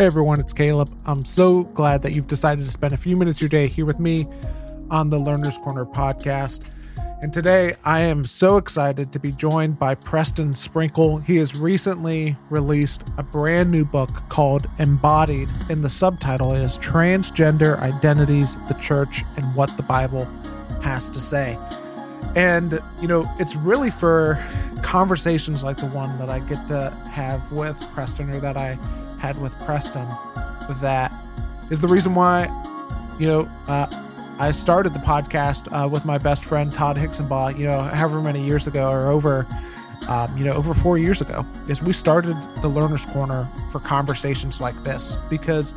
Hey everyone, it's Caleb. I'm so glad that you've decided to spend a few minutes of your day here with me on the Learner's Corner podcast. And today I am so excited to be joined by Preston Sprinkle. He has recently released a brand new book called Embodied, and the subtitle is Transgender Identities, the Church, and What the Bible Has to Say. And, you know, it's really for conversations like the one that I get to have with Preston or that I had with Preston that is the reason why, you know, uh, I started the podcast uh, with my best friend Todd Hicksonbaugh, you know, however many years ago or over, um, you know, over four years ago, is we started the Learner's Corner for conversations like this because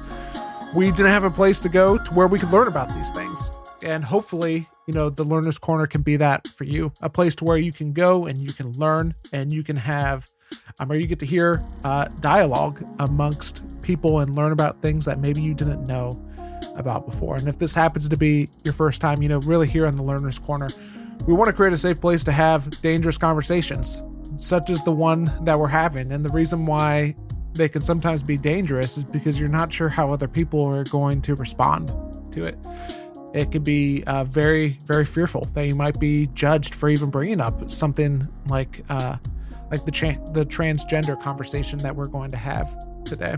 we didn't have a place to go to where we could learn about these things. And hopefully, you know, the Learner's Corner can be that for you a place to where you can go and you can learn and you can have um, where you get to hear uh, dialogue amongst people and learn about things that maybe you didn't know about before. And if this happens to be your first time, you know, really here on the Learner's Corner, we want to create a safe place to have dangerous conversations, such as the one that we're having. And the reason why they can sometimes be dangerous is because you're not sure how other people are going to respond to it. It could be uh, very, very fearful that you might be judged for even bringing up something like uh, like the the transgender conversation that we're going to have today.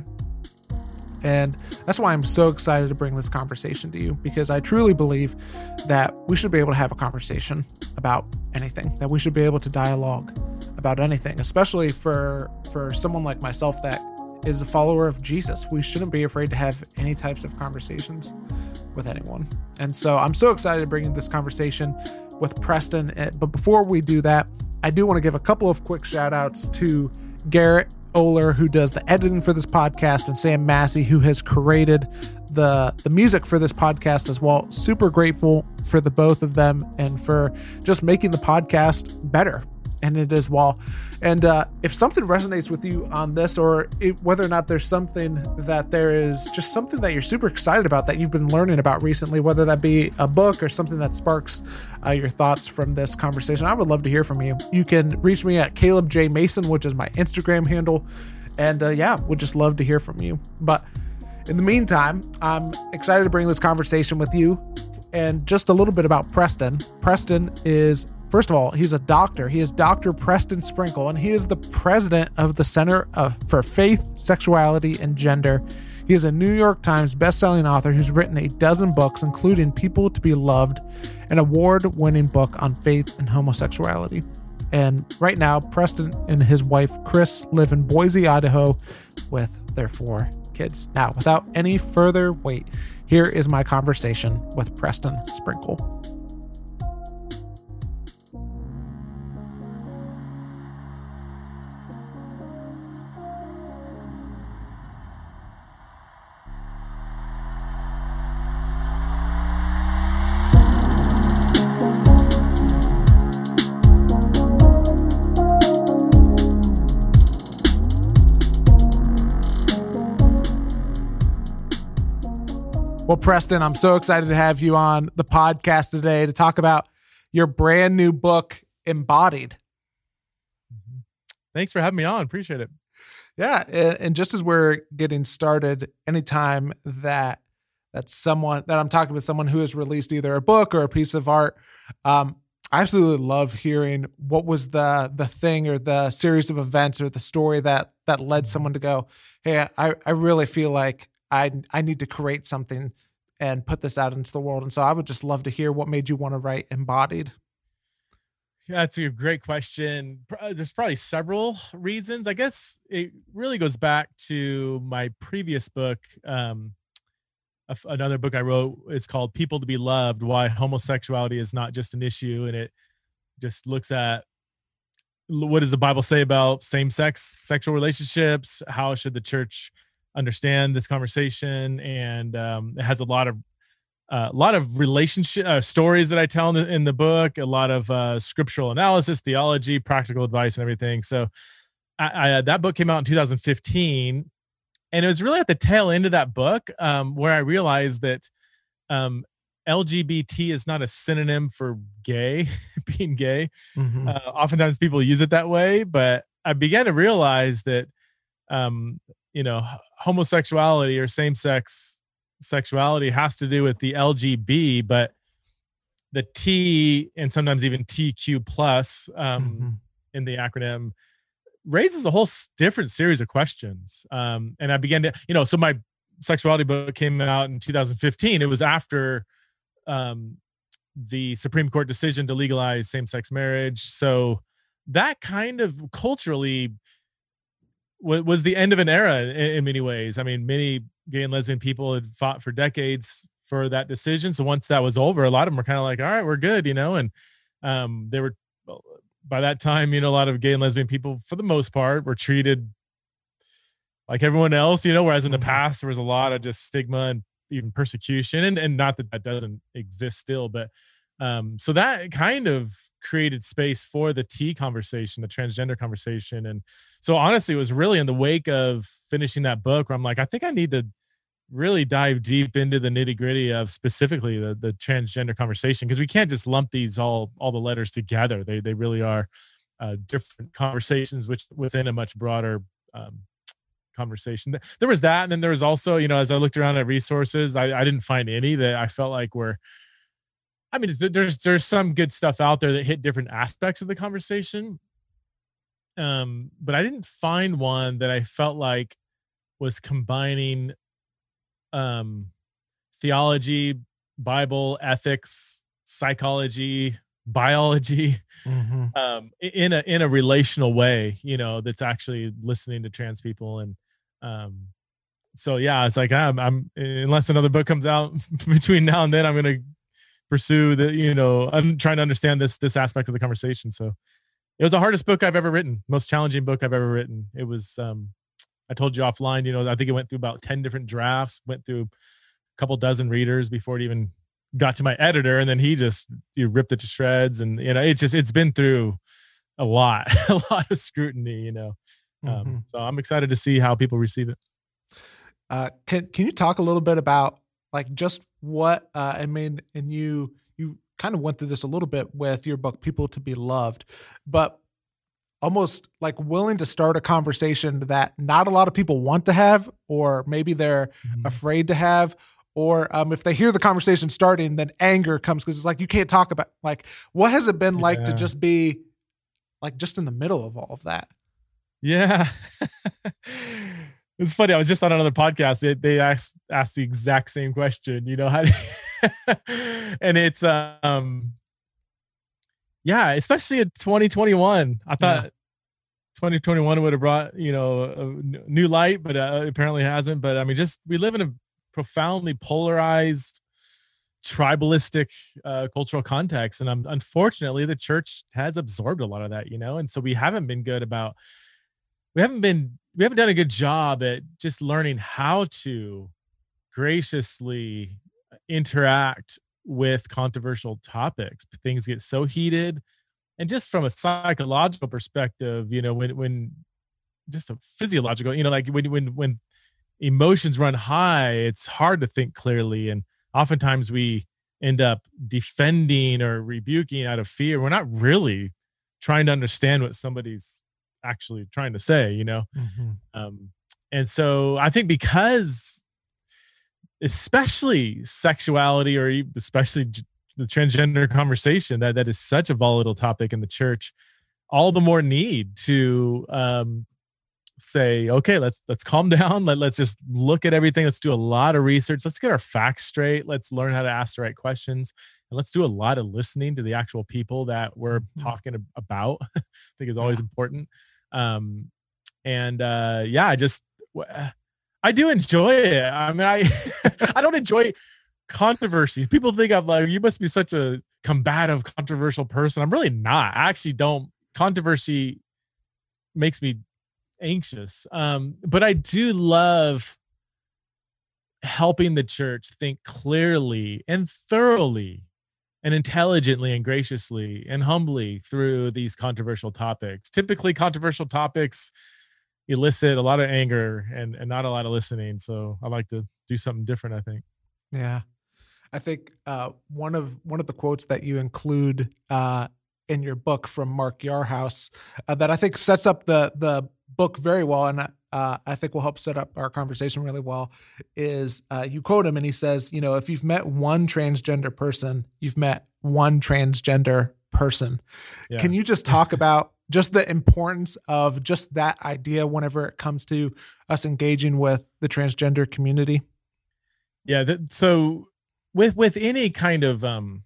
And that's why I'm so excited to bring this conversation to you because I truly believe that we should be able to have a conversation about anything, that we should be able to dialogue about anything, especially for for someone like myself that is a follower of Jesus. We shouldn't be afraid to have any types of conversations with anyone. And so I'm so excited to bring this conversation with Preston. But before we do that, I do want to give a couple of quick shout outs to Garrett Oler, who does the editing for this podcast, and Sam Massey, who has created the the music for this podcast as well. Super grateful for the both of them and for just making the podcast better and it as well. And uh, if something resonates with you on this, or it, whether or not there's something that there is just something that you're super excited about that you've been learning about recently, whether that be a book or something that sparks uh, your thoughts from this conversation, I would love to hear from you. You can reach me at Caleb J Mason, which is my Instagram handle. And uh, yeah, would just love to hear from you. But in the meantime, I'm excited to bring this conversation with you. And just a little bit about Preston. Preston is First of all, he's a doctor. He is Dr. Preston Sprinkle, and he is the president of the Center for Faith, Sexuality, and Gender. He is a New York Times bestselling author who's written a dozen books, including People to Be Loved, an award winning book on faith and homosexuality. And right now, Preston and his wife, Chris, live in Boise, Idaho with their four kids. Now, without any further wait, here is my conversation with Preston Sprinkle. Preston, I'm so excited to have you on the podcast today to talk about your brand new book, Embodied. Thanks for having me on. Appreciate it. Yeah, and just as we're getting started, anytime that that someone that I'm talking with someone who has released either a book or a piece of art, um, I absolutely love hearing what was the the thing or the series of events or the story that that led someone to go, hey, I I really feel like I I need to create something and put this out into the world. And so I would just love to hear what made you want to write Embodied. Yeah, that's a great question. Uh, there's probably several reasons. I guess it really goes back to my previous book. Um, another book I wrote is called People to Be Loved, Why Homosexuality is Not Just an Issue. And it just looks at what does the Bible say about same-sex sexual relationships? How should the church understand this conversation and um, it has a lot of uh, a lot of relationship uh, stories that I tell in the, in the, book, a lot of uh, scriptural analysis, theology, practical advice, and everything. So I, I, uh, that book came out in 2015, and it was really at the tail end of that book um, where I realized that um, LGBT is not a synonym for gay, being gay. Mm-hmm. Uh, oftentimes people use it that way, but I began to realize that um, you know homosexuality or same sex sexuality has to do with the LGB, but the T and sometimes even TQ plus um, mm-hmm. in the acronym raises a whole different series of questions. Um, and I began to, you know, so my sexuality book came out in 2015. It was after um, the Supreme Court decision to legalize same-sex marriage. So that kind of culturally was the end of an era in, in many ways. I mean, many gay and lesbian people had fought for decades for that decision. So once that was over, a lot of them were kind of like, all right, we're good, you know, and um, they were by that time, you know, a lot of gay and lesbian people, for the most part, were treated like everyone else, you know, whereas in the mm-hmm. past there was a lot of just stigma and even persecution and, and not that that doesn't exist still, but um, so that kind of created space for the T conversation, the transgender conversation. And so honestly, it was really in the wake of finishing that book where I'm like, I think I need to really dive deep into the nitty gritty of specifically the, the transgender conversation because we can't just lump these all all the letters together. They they really are uh, different conversations which within a much broader um, conversation. There was that, and then there was also you know as I looked around at resources, I, I didn't find any that I felt like were. I mean, there's there's some good stuff out there that hit different aspects of the conversation, um, but I didn't find one that I felt like was combining um, theology, Bible, ethics, psychology, biology, mm-hmm. um, in a in a relational way. You know, that's actually listening to trans people and. Um, so yeah, it's like I'm, I'm unless another book comes out between now and then, I'm gonna pursue the you know I'm trying to understand this this aspect of the conversation. So it was the hardest book I've ever written, most challenging book I've ever written. It was um, I told you offline, you know, I think it went through about 10 different drafts, went through a couple dozen readers before it even got to my editor. And then he just you ripped it to shreds. And, you know, it's just, it's been through a lot, a lot of scrutiny, you know. Um, mm-hmm. So I'm excited to see how people receive it. Uh, can, can you talk a little bit about like just what, uh, I mean, and you, you kind of went through this a little bit with your book, People to be Loved, but almost like willing to start a conversation that not a lot of people want to have, or maybe they're mm-hmm. afraid to have, or um, if they hear the conversation starting, then anger comes because it's like you can't talk about like what has it been yeah. like to just be like just in the middle of all of that. Yeah. it's funny. I was just on another podcast. They, they asked asked the exact same question. You know how, and it's um, yeah, especially in 2021. I thought yeah. 2021 would have brought you know a new light, but uh, apparently hasn't. But I mean, just we live in a profoundly polarized, tribalistic uh, cultural context, and um, unfortunately, the church has absorbed a lot of that. You know, and so we haven't been good about. We haven't been. We haven't done a good job at just learning how to graciously uh, interact with controversial topics. Things get so heated. And just from a psychological perspective, you know, when when just a physiological, you know, like when when when emotions run high, it's hard to think clearly. And oftentimes we end up defending or rebuking out of fear. We're not really trying to understand what somebody's actually trying to say, you know? Mm-hmm. Um, and so I think because especially sexuality or especially the transgender conversation that that is such a volatile topic in the church all the more need to um, say okay let's let's calm down Let, let's just look at everything let's do a lot of research let's get our facts straight let's learn how to ask the right questions and let's do a lot of listening to the actual people that we're mm-hmm. talking about i think is always yeah. important um, and uh, yeah i just I do enjoy it. I mean, I I don't enjoy controversies. People think I'm like, you must be such a combative, controversial person. I'm really not. I actually don't. Controversy makes me anxious. Um, but I do love helping the church think clearly and thoroughly and intelligently and graciously and humbly through these controversial topics. Typically controversial topics elicit a lot of anger and, and not a lot of listening. So I like to do something different, I think. Yeah. I think uh, one of one of the quotes that you include uh, in your book from Mark Yarhouse uh, that I think sets up the the book very well, and uh, I think will help set up our conversation really well is uh, you quote him and he says, you know, if you've met one transgender person, you've met one transgender person. Yeah. Can you just talk about just the importance of just that idea whenever it comes to us engaging with the transgender community? Yeah. That, so with with any kind of um,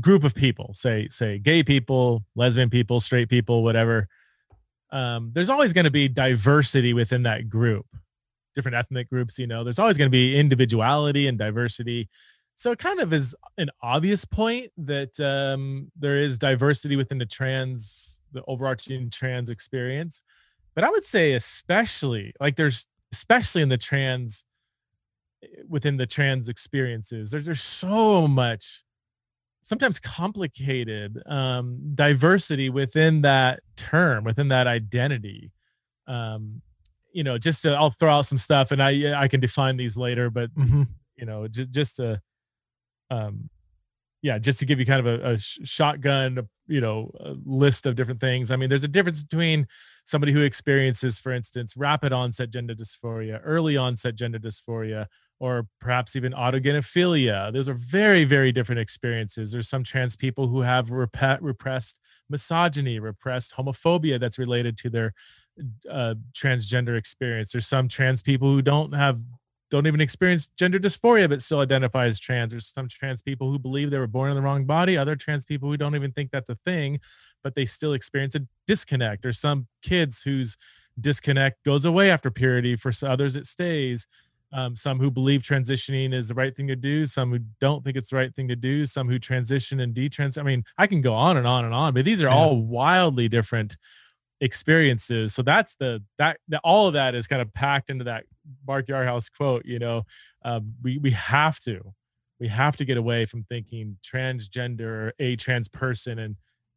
group of people, say say gay people, lesbian people, straight people, whatever, um, there's always going to be diversity within that group. Different ethnic groups, you know, there's always going to be individuality and diversity. So it kind of is an obvious point that um, there is diversity within the trans, the overarching trans experience. But I would say especially like there's especially in the trans within the trans experiences, there's there's so much sometimes complicated um, diversity within that term, within that identity. Um, you know, just to, I'll throw out some stuff and I, I can define these later, but mm-hmm. you know, just, just to, um, yeah, just to give you kind of a, a shotgun, you know, list of different things. I mean, there's a difference between somebody who experiences, for instance, rapid onset gender dysphoria, early onset gender dysphoria, or perhaps even autogynephilia. Those are very, very different experiences. There's some trans people who have rep- repressed misogyny, repressed homophobia that's related to their uh, transgender experience. There's some trans people who don't have don't even experience gender dysphoria but still identify as trans. There's some trans people who believe they were born in the wrong body, other trans people who don't even think that's a thing, but they still experience a disconnect. Or some kids whose disconnect goes away after puberty. For others, it stays um, some who believe transitioning is the right thing to do, some who don't think it's the right thing to do, some who transition and detrans. I mean, I can go on and on and on, but these are yeah. all wildly different experiences. So that's the that, the, all of that is kind of packed into that Mark Yarhouse quote. You know, um, we we have to we have to get away from thinking transgender a trans person and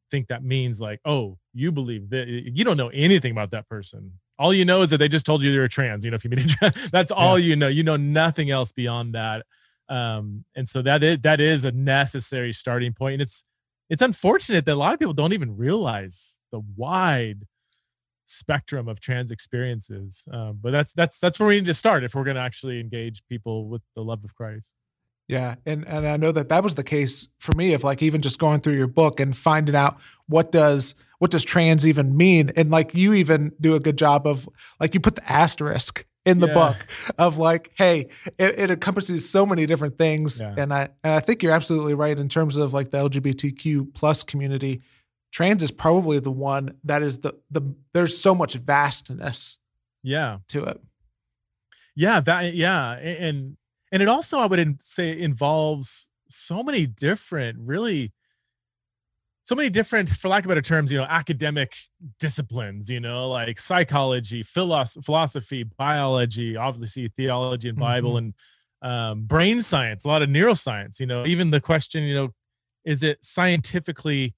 think that means like, oh, you believe that you don't know anything about that person all you know is that they just told you you're trans. You know, if you meet a trans, that's all yeah. you know. You know nothing else beyond that. Um, and so that is that is a necessary starting point. And it's it's unfortunate that a lot of people don't even realize the wide spectrum of trans experiences. Um, but that's that's that's where we need to start if we're going to actually engage people with the love of Christ. Yeah, and and I know that that was the case for me of like even just going through your book and finding out what does what does trans even mean? And like you even do a good job of like you put the asterisk in the yeah. book of like, hey, it, it, encompasses so many different things. Yeah. And I and I think you're absolutely right in terms of like the LGBTQ plus community. Trans is probably the one that is the the there's so much vastness yeah to it. Yeah, that yeah. And and it also I would say involves so many different really so many different, for lack of better terms, you know, academic disciplines, you know, like psychology, philosophy, philosophy biology, obviously theology and Bible mm-hmm. and um, brain science, a lot of neuroscience, you know, even the question, you know, is it scientifically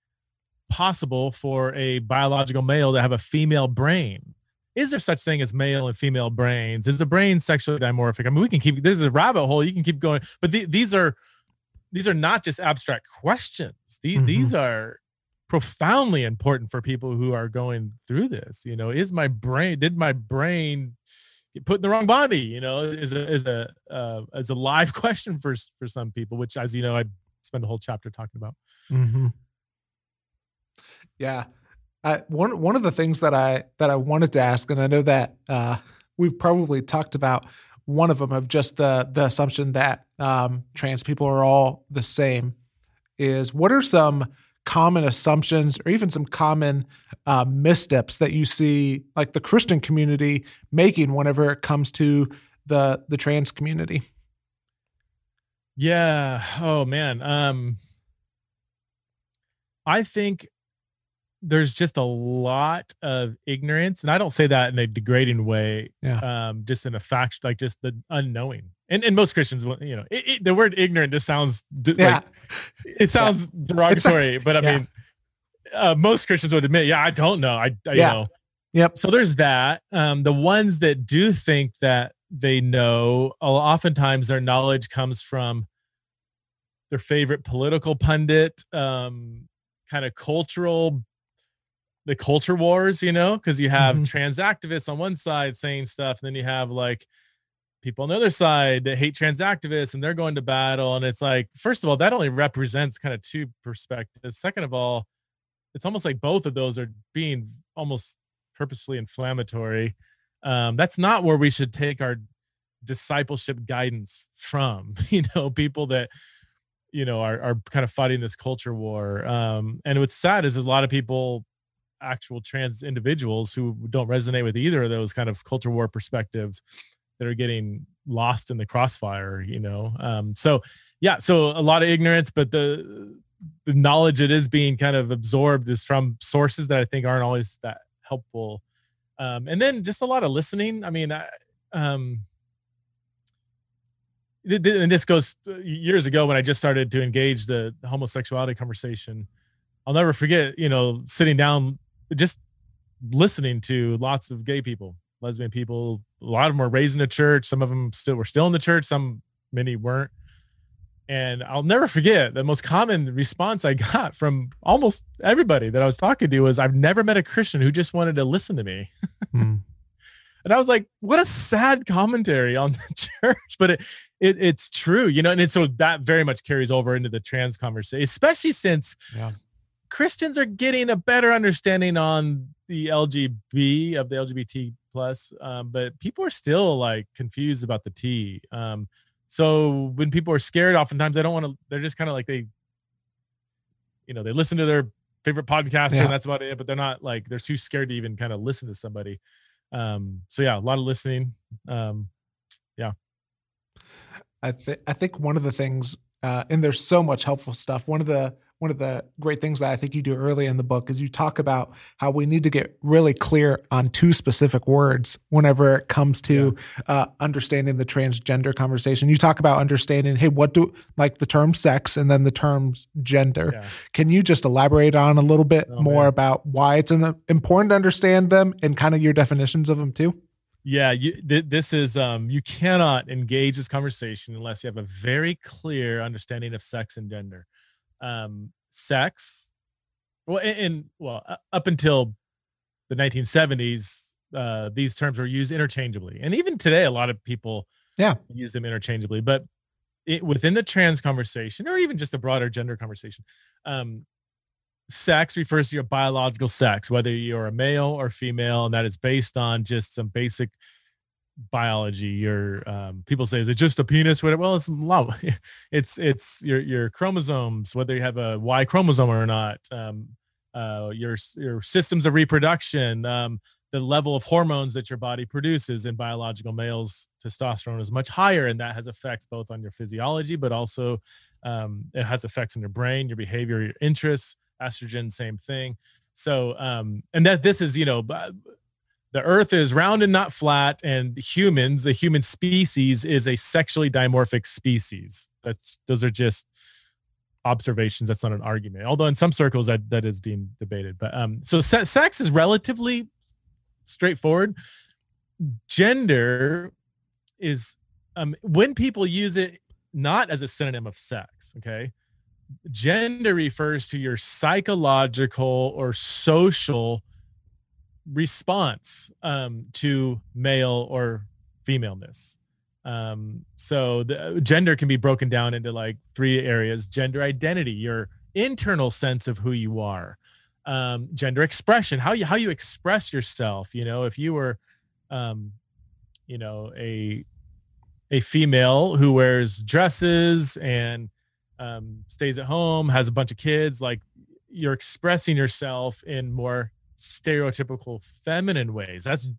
possible for a biological male to have a female brain? Is there such thing as male and female brains? Is the brain sexually dimorphic? I mean, we can keep, there's a rabbit hole, you can keep going, but the, these are, these are not just abstract questions. These mm-hmm. these are profoundly important for people who are going through this. You know, is my brain did my brain get put in the wrong body? You know, is a is a uh, is a live question for for some people, which as you know, I spend a whole chapter talking about. Mm-hmm. Yeah. I, one one of the things that I that I wanted to ask, and I know that uh, we've probably talked about one of them of just the the assumption that um, trans people are all the same is what are some common assumptions or even some common uh, missteps that you see like the christian community making whenever it comes to the the trans community? Yeah. Oh man. Um i think there's just a lot of ignorance and i don't say that in a degrading way yeah. um just in a fact like just the unknowing and, and most christians you know it, it, the word ignorant just sounds yeah. like it sounds yeah. derogatory but i mean uh, most christians would admit yeah i don't know i, I yeah. you know yep so there's that um the ones that do think that they know oftentimes their knowledge comes from their favorite political pundit um kind of cultural the culture wars, you know, because you have Mhm. trans activists on one side saying stuff, and then you have like people on the other side that hate trans activists and they're going to battle. And it's like, first of all, that only represents kind of two perspectives. Second of all, it's almost like both of those are being almost purposely inflammatory. Um, that's not where we should take our discipleship guidance from, you know, people that, you know, are, are kind of fighting this culture war. Um, and what's sad is a lot of people, actual trans individuals who don't resonate with either of those kind of culture war perspectives that are getting lost in the crossfire, you know? Um, so yeah, so a lot of ignorance, but the, the knowledge that is being kind of absorbed is from sources that I think aren't always that helpful. Um, and then just a lot of listening. I mean, I, um, and this goes uh, years ago when I just started to engage the homosexuality conversation. I'll never forget, you know, sitting down, just listening to lots of gay people, lesbian people. A lot of them were raised in the church. Some of them still were still in the church. Some, many weren't. And I'll never forget the most common response I got from almost everybody that I was talking to was, I've never met a Christian who just wanted to listen to me. Mm. And I was like, what a sad commentary on the church, but it, it it's true, you know, and it, so that very much carries over into the trans conversation, especially since Yeah. Christians are getting a better understanding on the LGB of the LGBT plus, um, but people are still like confused about the T. Um, so when people are scared, oftentimes they don't want to, they're just kind of like they, you know, they listen to their favorite podcaster Yeah. and that's about it, but they're not like, they're too scared to even kind of listen to somebody. Um, so yeah, a lot of listening. Um, yeah. I, th- I think one of the things, uh, and there's so much helpful stuff. One of the one of the great things that I think you do early in the book is you talk about how we need to get really clear on two specific words whenever it comes to uh, understanding the transgender conversation. You talk about understanding, hey, what do like the term sex and then the terms gender. yeah. Can you just elaborate on a little bit Oh, more man. about why it's an, important to understand them and kind of your definitions of them too? Yeah, you, th- this is um, you cannot engage this conversation unless you have a very clear understanding of sex and gender. Um, sex, well, and, and well, uh, up until the 1970s, uh, these terms were used interchangeably, and even today, a lot of people Yeah. use them interchangeably. But it, within the trans conversation, or even just a broader gender conversation, um, sex refers to your biological sex, whether you're a male or female, and that is based on just some basic biology. Your um, people say, is it just a penis? Well, it's lot. It's it's your your chromosomes, whether you have a Y chromosome or not. Um, uh, your your systems of reproduction, um, the level of hormones that your body produces in biological males, testosterone is much higher, and that has effects both on your physiology, but also um, it has effects on your brain, your behavior, your interests. Estrogen, same thing. So, um, and that this is, you know, the earth is round and not flat and humans, the human species is a sexually dimorphic species. That's, those are just observations. That's not an argument. Although in some circles that, that is being debated, but, um, so se- sex is relatively straightforward. Gender is, um, when people use it, not as a synonym of sex. Okay gender refers to your psychological or social response um, to male or femaleness. Um, so the gender can be broken down into like three areas: gender identity, your internal sense of who you are; um, gender expression, how you how you express yourself. You know, if you were, um, you know, a a female who wears dresses and um, stays at home, has a bunch of kids, like you're expressing yourself in more stereotypical feminine ways. That's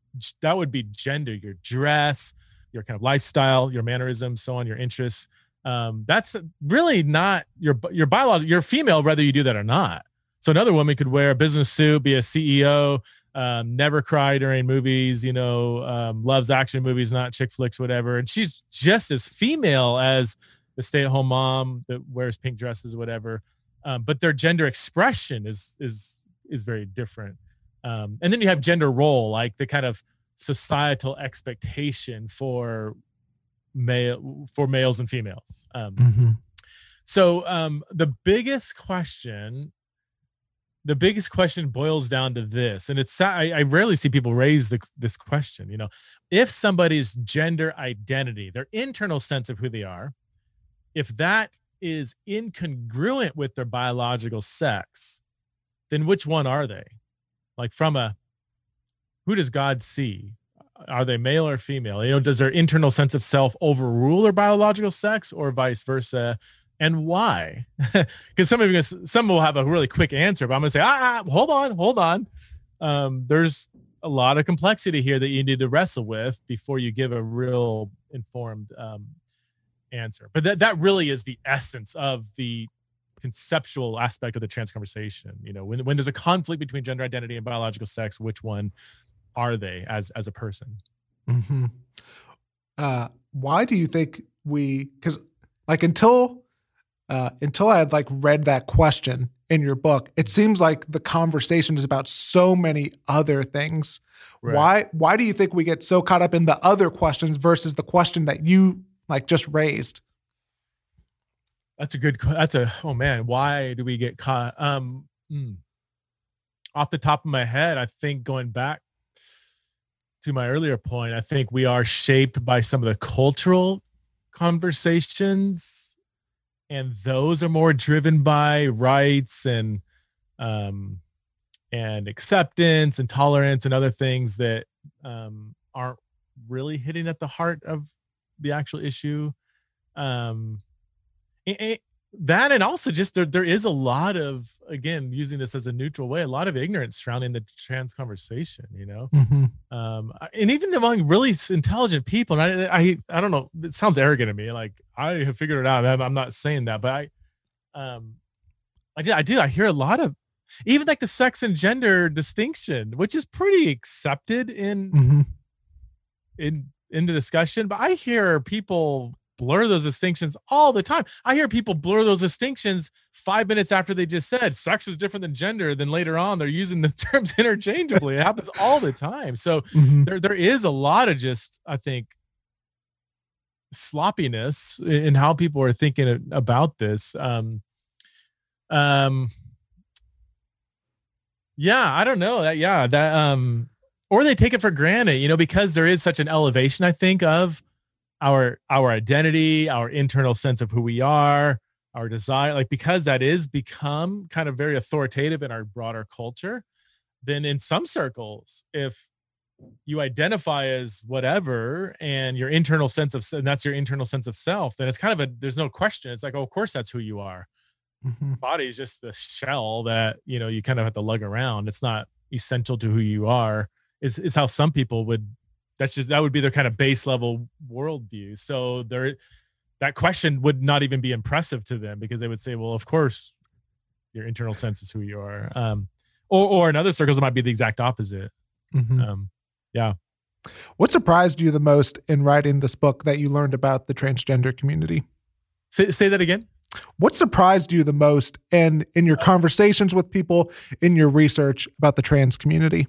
that would be gender, your dress, your kind of lifestyle, your mannerisms, so on, your interests. Um, that's really not your your biological. You're female, whether you do that or not. So another woman could wear a business suit, be a CEO, um, never cry during movies, you know, um, loves action movies, not chick flicks, whatever. And she's just as female as the stay-at-home mom that wears pink dresses, whatever. Um, but their gender expression is is is very different. Um, and then you have gender role, like the kind of societal expectation for male for males and females. Um, Mm-hmm. so um, the biggest question, the biggest question boils down to this, and it's I, I rarely see people raise the, this question. You know, if somebody's gender identity, their internal sense of who they are, if that is incongruent with their biological sex, then which one are they? Like from a who does God see? Are they male or female? You know, does their internal sense of self overrule their biological sex or vice versa? And why? Because some of you, some will have a really quick answer, but I'm gonna say, ah, ah, hold on, hold on. Um, there's a lot of complexity here that you need to wrestle with before you give a real informed um, answer. But that that really is the essence of the conceptual aspect of the trans conversation. You know, when when there's a conflict between gender identity and biological sex, which one are they as as a person? Mm-hmm. Uh, why do you think we? Because like until uh, until I had like read that question in your book, it seems like the conversation is about so many other things. Right. Why why do you think we get so caught up in the other questions versus the question that you like just raised? That's a good. That's a. Oh man, why do we get caught? Um, mm, off the top of my head, I think going back to my earlier point, I think we are shaped by some of the cultural conversations, and those are more driven by rights and um, and acceptance and tolerance and other things that um, aren't really hitting at the heart of the actual issue. Um, it, that and also just there, there is a lot of again using this as a neutral way a lot of ignorance surrounding the trans conversation you know mm-hmm. um and even among really intelligent people and I, I i don't know it sounds arrogant to me like i have figured it out i'm not saying that but i um i do i do i hear a lot of even like the sex and gender distinction which is pretty accepted in mm-hmm. in in the discussion but i hear people blur those distinctions all the time. I hear people blur those distinctions five minutes after they just said sex is different than gender. Then later on, they're using the terms interchangeably. It happens all the time. So mm-hmm. there, there is a lot of just, I think, sloppiness in how people are thinking about this. Um, um, yeah, I don't know that. Yeah, that, um, or they take it for granted, you know, because there is such an elevation, I think, of our our identity, our internal sense of who we are, our desire, like because that is become kind of very authoritative in our broader culture, then in some circles, if you identify as whatever and your internal sense of and that's your internal sense of self, then it's kind of a there's no question. It's like, oh, of course that's who you are. Mm-hmm. Body is just the shell that you know you kind of have to lug around. It's not essential to who you are. Is is how some people would that's just that would be their kind of base level worldview. So there, that question would not even be impressive to them because they would say, well, of course, your internal sense is who you are. Um, or, or in other circles, it might be the exact opposite. Mm-hmm. Um, yeah. What surprised you the most in writing this book that you learned about the transgender community? Say, say that again. What surprised you the most in in your conversations with people in your research about the trans community?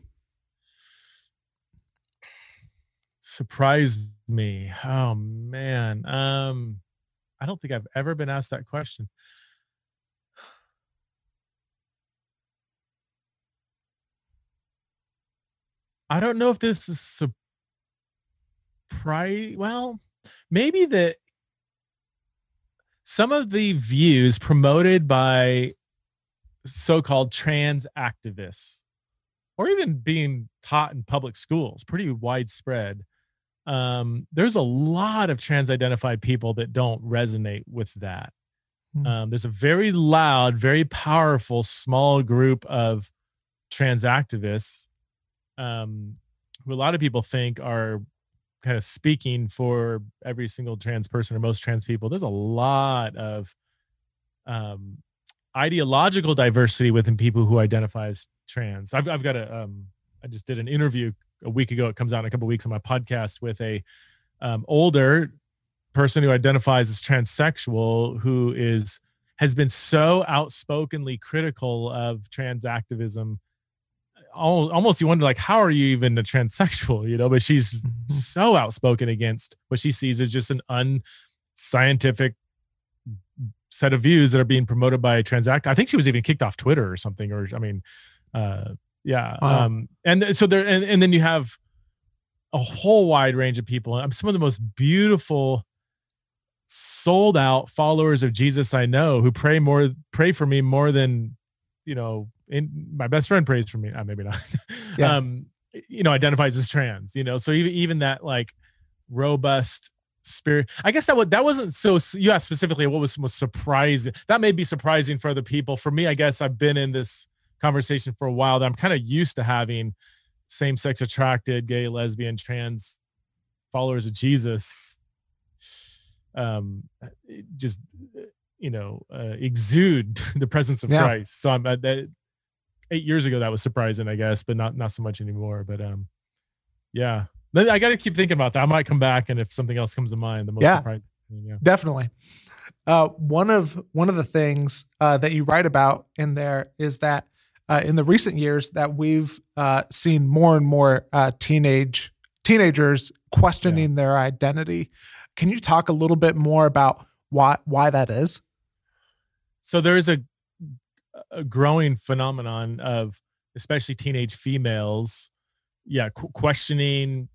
Surprised me. Oh man. Um I don't think I've ever been asked that question. I don't know if this is surprise. Well, maybe that some of the views promoted by so-called trans activists or even being taught in public schools, pretty widespread, um, there's a lot of trans identified people that don't resonate with that. Mm. Um, there's a very loud, very powerful small group of trans activists um, who a lot of people think are kind of speaking for every single trans person or most trans people. There's a lot of um, ideological diversity within people who identify as trans. I've, I've got a, um, I just did an interview a week ago. It comes out in a couple weeks on my podcast with a um, older person who identifies as transsexual who is has been so outspokenly critical of trans activism almost you wonder like how are you even a transsexual you know but she's mm-hmm. so outspoken against what she sees as just an unscientific set of views that are being promoted by transact. I think she was even kicked off Twitter or something. Or I mean, uh, yeah. Wow. Um, and so there, and, and then you have a whole wide range of people. I'm some of the most beautiful, sold out followers of Jesus I know who pray more, pray for me more than, you know, in my best friend prays for me. Uh, maybe not. Yeah. um, you know, identifies as trans, you know, so even, even that like robust spirit, I guess that would, that wasn't so, you asked specifically what was most surprising. That may be surprising for other people. For me, I guess I've been in this conversation for a while that I'm kind of used to having same-sex attracted, gay, lesbian, trans followers of Jesus um just you know uh, exude the presence of yeah. Christ. So I'm uh, that eight years ago that was surprising, I guess, but not not so much anymore. But um, yeah, I got to keep thinking about that. I might come back, and if something else comes to mind, the most yeah, surprising. Yeah, definitely. Uh, one of one of the things uh, that you write about in there is that uh, in the recent years that we've uh, seen more and more uh, teenage teenagers questioning yeah. their identity. Can you talk a little bit more about why why that is? So there is a a growing phenomenon of especially teenage females yeah qu- questioning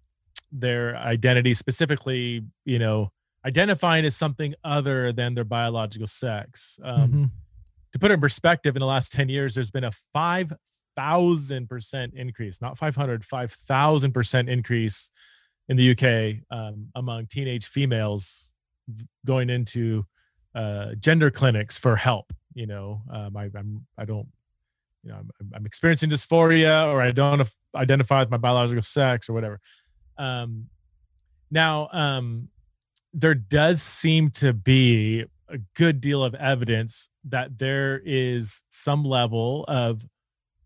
their identity specifically you know identifying as something other than their biological sex um, mm-hmm. To put it in perspective in the last 10 years there's been a 5000% increase not 500 5000% increase in the uk um, among teenage females going into uh, gender clinics for help you know, um, I, I'm, I don't, you know, I'm, I'm experiencing dysphoria or I don't identify with my biological sex or whatever. Um, now, um, there does seem to be a good deal of evidence that there is some level of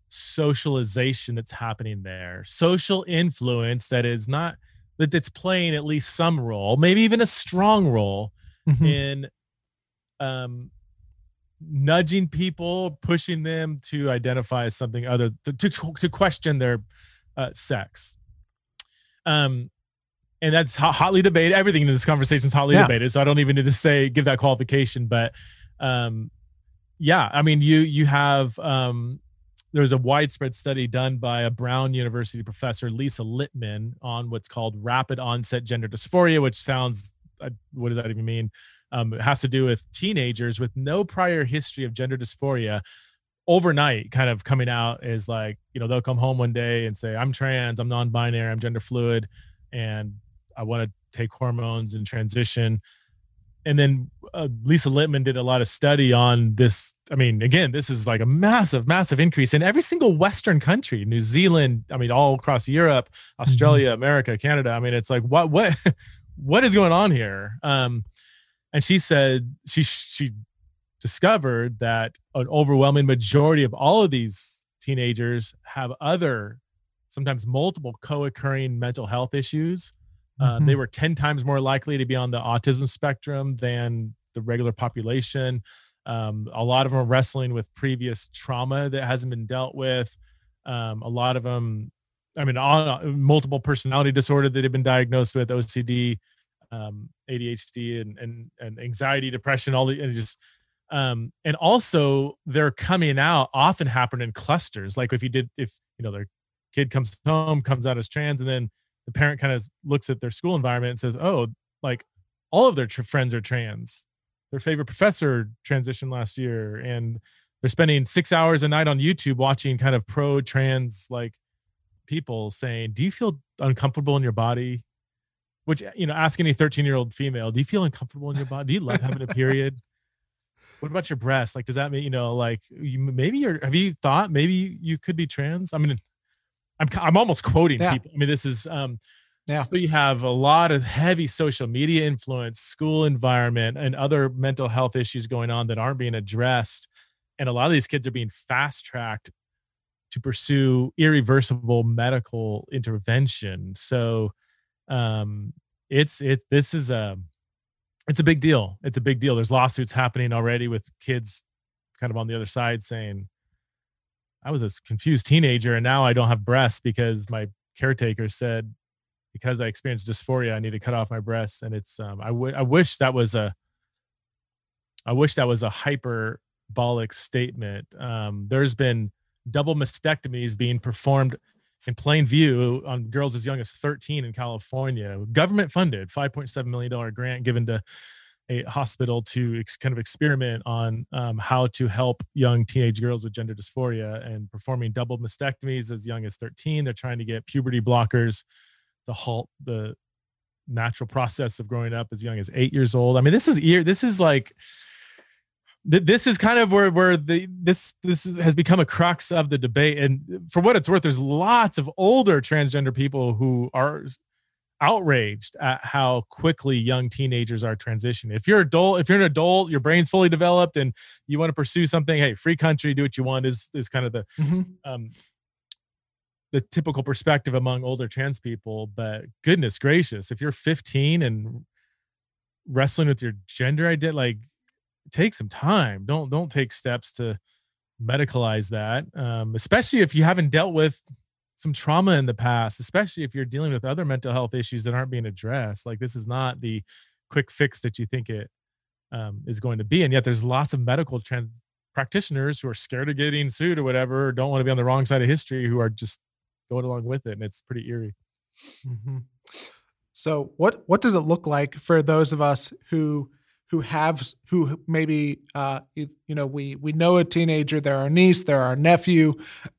socialization that's happening there, social influence that is not that it's playing at least some role, maybe even a strong role mm-hmm. in um, nudging people, pushing them to identify as something other, to, to, to question their uh, sex. Um, and that's hotly debated. Everything in this conversation is hotly yeah. debated. So I don't even need to say, give that qualification, but um, yeah, I mean, you, you have, um, there's a widespread study done by a Brown University professor, Lisa Littman, on what's called rapid onset gender dysphoria, which sounds, uh, what does that even mean? Um, it has to do with teenagers with no prior history of gender dysphoria overnight kind of coming out is like, you know, they'll come home one day and say, I'm trans, I'm non-binary, I'm gender fluid, and I want to take hormones and transition. And then uh, Lisa Littman did a lot of study on this. I mean, again, this is like a massive, massive increase in every single Western country, New Zealand. I mean, all across Europe, Australia, mm-hmm. America, Canada. I mean, it's like, what, what, what is going on here? Um, and she said she she discovered that an overwhelming majority of all of these teenagers have other sometimes multiple co-occurring mental health issues uh, mm-hmm. they were 10 times more likely to be on the autism spectrum than the regular population um, a lot of them are wrestling with previous trauma that hasn't been dealt with um, a lot of them i mean all, multiple personality disorder that have been diagnosed with ocd um, ADHD and, and, and anxiety, depression, all the, and just, um, and also they're coming out often happen in clusters. Like if you did, if, you know, their kid comes home, comes out as trans, and then the parent kind of looks at their school environment and says, oh, like all of their tr- friends are trans. Their favorite professor transitioned last year and they're spending six hours a night on YouTube watching kind of pro trans like people saying, do you feel uncomfortable in your body? which eh, you know ask any 13 year old female do you feel uncomfortable in your body do you love having a period what about your breasts? like does that mean you know like you maybe you're have you thought maybe you could be trans i mean i'm i'm almost quoting yeah. people i mean this is um yeah. So you have a lot of heavy social media influence, school environment, and other mental health issues going on that aren't being addressed. And a lot of these kids are being fast tracked to pursue irreversible medical intervention. So um, it's it this is a it's a big deal. It's a big deal. There's lawsuits happening already with kids kind of on the other side saying, I was a confused teenager and now I don't have breasts because my caretaker said because I experienced dysphoria, I need to cut off my breasts. And it's um, I, w- I wish that was a I wish that was a hyperbolic statement. Um, there's been double mastectomies being performed in plain view on girls as young as 13 in California, government funded, $5.7 million grant given to a hospital to ex- kind of experiment on um, how to help young teenage girls with gender dysphoria and performing double mastectomies as young as 13. They're trying to get puberty blockers to halt the natural process of growing up as young as eight years old. I mean, this is this is like this is kind of where where the this this is, has become a crux of the debate and for what it's worth there's lots of older transgender people who are outraged at how quickly young teenagers are transitioning if you're adult if you're an adult your brain's fully developed and you want to pursue something hey free country do what you want is is kind of the mm-hmm. um the typical perspective among older trans people but goodness gracious if you're 15 and wrestling with your gender identity like take some time. Don't don't take steps to medicalize that, um, especially if you haven't dealt with some trauma in the past, especially if you're dealing with other mental health issues that aren't being addressed. Like this is not the quick fix that you think it um, is going to be, and yet there's lots of medical trans practitioners who are scared of getting sued or whatever, or don't want to be on the wrong side of history, who are just going along with it, and it's pretty eerie. Mm-hmm. So, what what does it look like for those of us who who have who maybe uh, you, you, know we we know a teenager they're our niece they're our nephew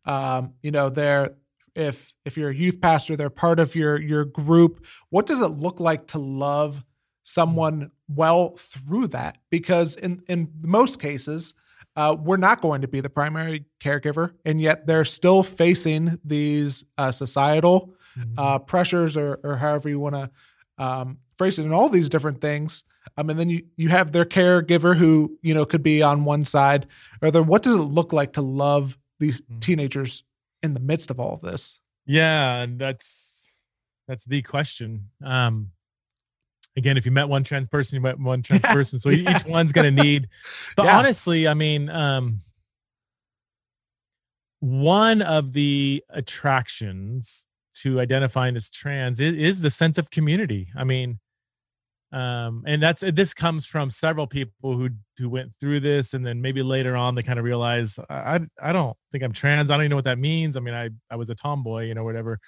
um, you know they're if if you're a youth pastor they're part of your your group what does it look like to love someone well through that because in in most cases uh, we're not going to be the primary caregiver and yet they're still facing these uh, societal mm-hmm. uh, pressures or, or however you want to um, phrase it and all these different things um, and then you you have their caregiver who you know could be on one side or the what does it look like to love these mm-hmm. teenagers in the midst of all of this yeah And that's that's the question um again if you met one trans person you met one trans yeah, person so yeah. each one's going to need but yeah. honestly i mean um one of the attractions to identifying as trans is, is the sense of community i mean um, and that's this comes from several people who who went through this and then maybe later on they kind of realize I I don't think I'm trans. I don't even know what that means. I mean, I I was a tomboy, you know, whatever.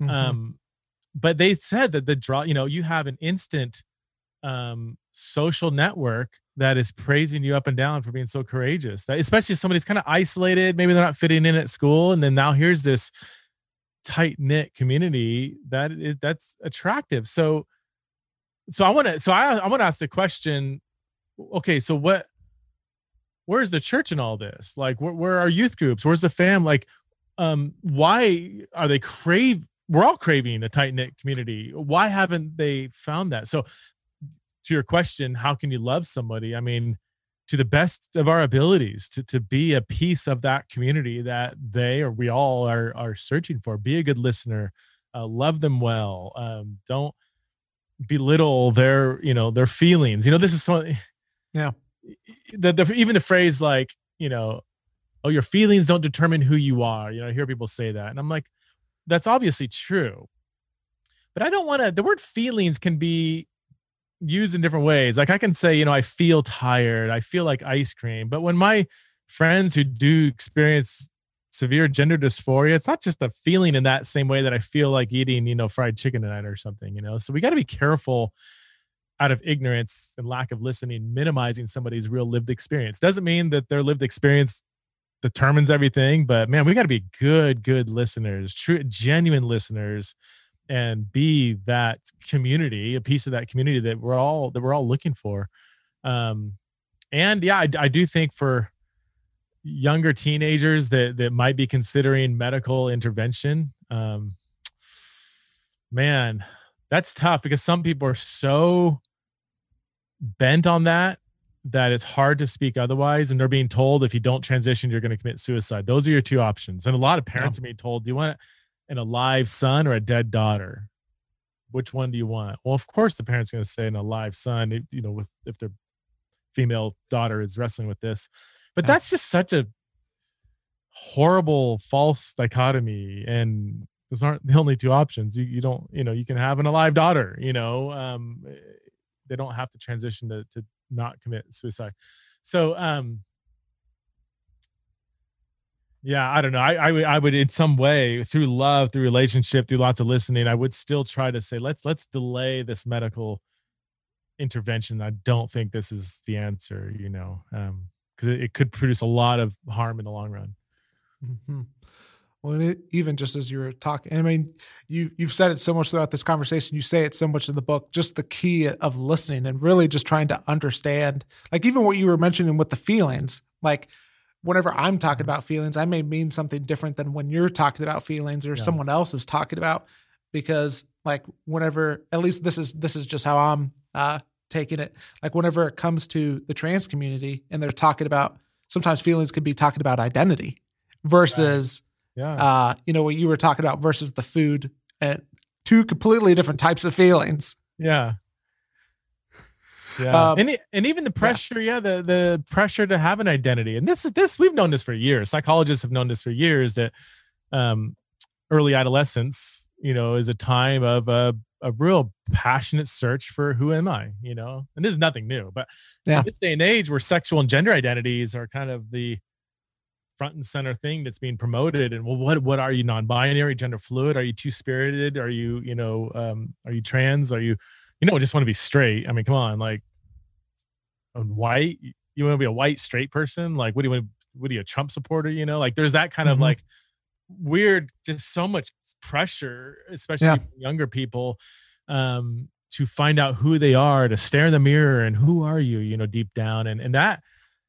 Mm-hmm. Um, but they said that the draw, you know, you have an instant um social network that is praising you up and down for being so courageous. That, especially if somebody's kind of isolated, maybe they're not fitting in at school, and then now here's this tight knit community that is that's attractive. So so I want to so I I want to ask the question okay so what where's the church in all this? Like where, where are youth groups? Where's the fam like um why are they crave we're all craving a tight knit community. Why haven't they found that? So to your question how can you love somebody? I mean to the best of our abilities to, to be a piece of that community that they or we all are are searching for. Be a good listener uh, love them well um, don't belittle their you know their feelings. You know this is something yeah. the, the even the phrase like you know oh your feelings don't determine who you are. You know i hear people say that and i'm like that's obviously true. But i don't want to the word feelings can be used in different ways. Like i can say you know i feel tired. I feel like ice cream. But when my friends who do experience severe gender dysphoria, it's not just a feeling in that same way that I feel like eating, you know, fried chicken tonight or something, you know? So we got to be careful out of ignorance and lack of listening, minimizing somebody's real lived experience. Doesn't mean that their lived experience determines everything, but man, we got to be good, good listeners, true, genuine listeners and be that community, a piece of that community that we're all, that we're all looking for. Um, and yeah, I, I do think for, younger teenagers that that might be considering medical intervention um man that's tough because some people are so bent on that that it's hard to speak otherwise and they're being told if you don't transition you're going to commit suicide. Those are your two options and a lot of parents yeah. are being told do you want an alive son or a dead daughter? Which one do you want? Well of course the parents are going to say an alive son you know with if their female daughter is wrestling with this but that's just such a horrible false dichotomy and those aren't the only two options you, you don't you know you can have an alive daughter you know um, they don't have to transition to, to not commit suicide. So, um, yeah, I don't know. I, I would, would in some way through love, through relationship, through lots of listening, I would still try to say, let's, let's delay this medical intervention. I don't think this is the answer, you know, um, cause it, it could produce a lot of harm in the long run. Mm-hmm. Well, it, even just as you were talking, I mean, you you've said it so much throughout this conversation. You say it so much in the book. Just the key of listening and really just trying to understand, like even what you were mentioning with the feelings. Like whenever I'm talking about feelings, I may mean something different than when you're talking about feelings or yeah. someone else is talking about. Because like whenever, at least this is this is just how I'm uh, taking it. Like whenever it comes to the trans community and they're talking about, sometimes feelings could be talking about identity versus. Right yeah. Uh, you know, what you were talking about versus the food and two completely different types of feelings. Yeah. Yeah. Um, and, and even the pressure, yeah. yeah, the, the pressure to have an identity. And this is this, we've known this for years. Psychologists have known this for years that um, early adolescence, you know, is a time of a, a real passionate search for who am I, you know, and this is nothing new, but yeah. in this day and age where sexual and gender identities are kind of the, front and center thing that's being promoted and well what what are you non-binary gender fluid? Are you two spirited are you you know um are you trans? Are you you know just want to be straight. I mean come on like white you want to be a white straight person? Like what do you want what are you a trump supporter you know? Like there's that kind mm-hmm. of like weird just so much pressure especially yeah. younger people um to find out who they are to stare in the mirror and who are you you know deep down and and that